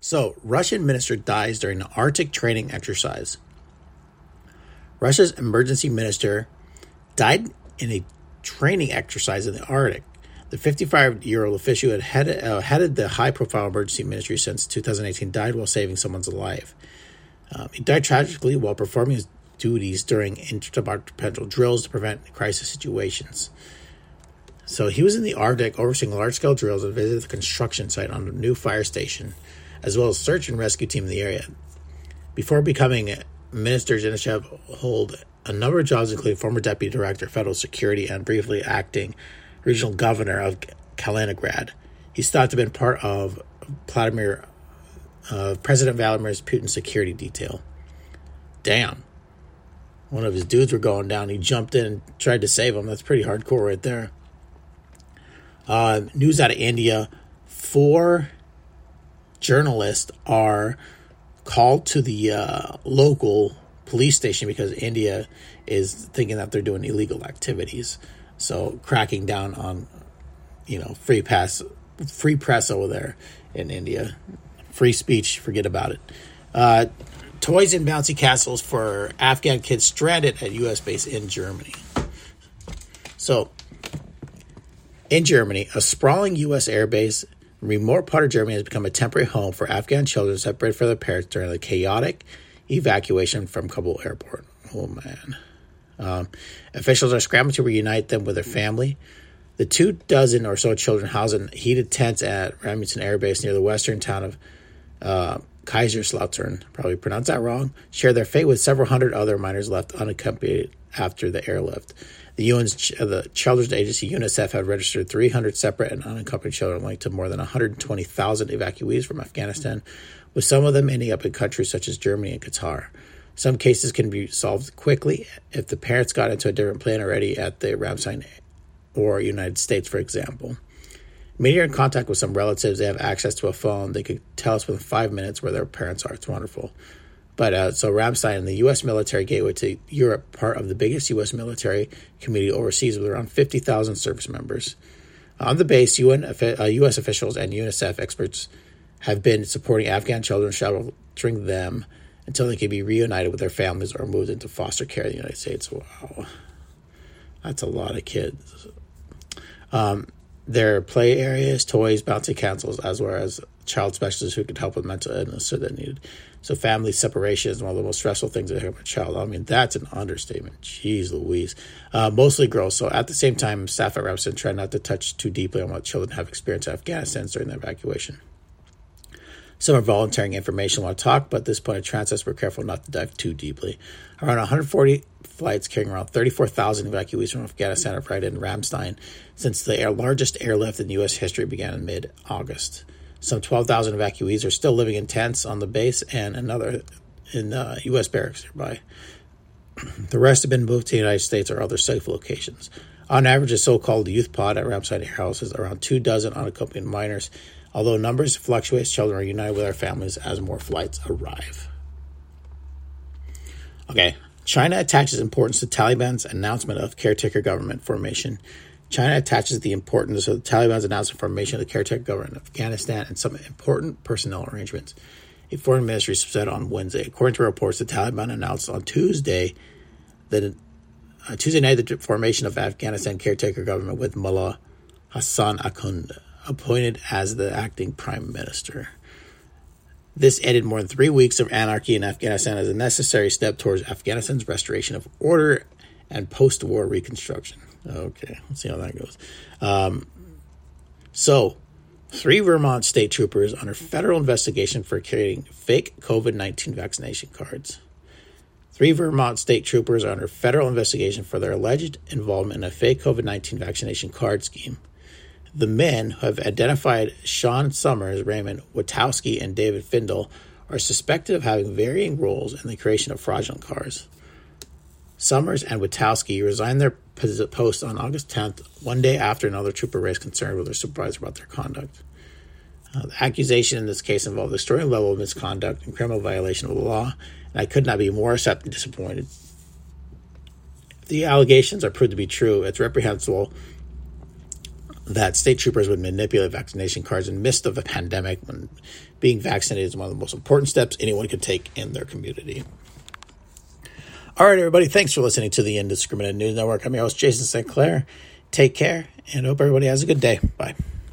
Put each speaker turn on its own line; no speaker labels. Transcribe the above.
So, Russian minister dies during an Arctic training exercise. Russia's emergency minister died in a training exercise in the Arctic. The 55 year old official who had headed, uh, headed the high profile emergency ministry since 2018 died while saving someone's life. Um, he died tragically while performing his duties during interdepartmental drills to prevent crisis situations. So he was in the Arctic overseeing large scale drills and visited the construction site on a new fire station, as well as search and rescue team in the area. Before becoming Minister Zinichev hold a number of jobs, including former deputy director of federal security and briefly acting regional governor of Kaliningrad. He's thought to have been part of Vladimir, uh, President Vladimir Putin's security detail. Damn. One of his dudes were going down. He jumped in and tried to save him. That's pretty hardcore right there. Uh, news out of India. Four journalists are called to the uh, local police station because India is thinking that they're doing illegal activities. So cracking down on, you know, free pass, free press over there in India, free speech. Forget about it. Uh, toys and bouncy castles for Afghan kids stranded at U.S. base in Germany. So, in Germany, a sprawling U.S. airbase remote part of Germany has become a temporary home for Afghan children separated from their parents during the chaotic evacuation from Kabul airport. Oh man. Um, officials are scrambling to reunite them with their family. The two dozen or so children housed in heated tents at Ramstein Air Base near the western town of uh, Kaiserslautern, probably pronounced that wrong, share their fate with several hundred other minors left unaccompanied after the airlift. The UN's uh, the Children's Agency UNICEF had registered 300 separate and unaccompanied children, linked to more than 120,000 evacuees from Afghanistan, with some of them ending up in countries such as Germany and Qatar. Some cases can be solved quickly if the parents got into a different plane already at the Ramstein or United States, for example. Media are in contact with some relatives, they have access to a phone. They could tell us within five minutes where their parents are. It's wonderful. But uh, so Ramstein, the U.S. military gateway to Europe, part of the biggest U.S. military community overseas with around 50,000 service members. On the base, UN, uh, U.S. officials and UNICEF experts have been supporting Afghan children, sheltering them until they can be reunited with their families or moved into foster care in the United States. Wow. That's a lot of kids. Um, their play areas, toys, bouncy castles, as well as child specialists who could help with mental illness so they needed. So family separation is one of the most stressful things that happen a child. I mean, that's an understatement. Jeez Louise. Uh, mostly girls. So at the same time, staff at Ramstein try not to touch too deeply on what children have experienced in Afghanistan during the evacuation. Some are volunteering information want to talk, but at this point of transits, we're careful not to dive too deeply. Around 140 flights carrying around 34,000 evacuees from Afghanistan have arrived in Ramstein since the largest airlift in U.S. history began in mid August. Some 12,000 evacuees are still living in tents on the base and another in uh, U.S. barracks nearby. the rest have been moved to the United States or other safe locations. On average, a so called youth pod at Ramstein Air House is around two dozen unaccompanied minors. Although numbers fluctuate, children are united with their families as more flights arrive. Okay, China attaches importance to Taliban's announcement of caretaker government formation China attaches the importance of the Taliban's announced formation of the caretaker government of Afghanistan and some important personnel arrangements. A foreign ministry said on Wednesday. According to reports, the Taliban announced on Tuesday that uh, Tuesday night the formation of Afghanistan caretaker government with Mullah Hassan Akhund appointed as the acting prime minister. This ended more than three weeks of anarchy in Afghanistan as a necessary step towards Afghanistan's restoration of order and post-war reconstruction. Okay, let's see how that goes. Um, so, three Vermont state troopers under federal investigation for creating fake COVID 19 vaccination cards. Three Vermont state troopers are under federal investigation for their alleged involvement in a fake COVID 19 vaccination card scheme. The men, who have identified Shawn Sommers, Raymond Witkowski, and David Pfindel, are suspected of having varying roles in the creation of fraudulent cars. Sommers and Witkowski resigned their posts on August 10th, one day after another trooper raised concern with their supervisor about their conduct. Uh, the accusation in this case involved extraordinary level of misconduct and criminal violation of the law, and I could not be more upset and disappointed. If the allegations are proved to be true, it's reprehensible that state troopers would manipulate vaccination cards in the midst of a pandemic when being vaccinated is one of the most important steps anyone could take in their community. All right, everybody, thanks for listening to the Indiscriminate News Network. I'm your host, Jason St. Clair. Take care and hope everybody has a good day. Bye.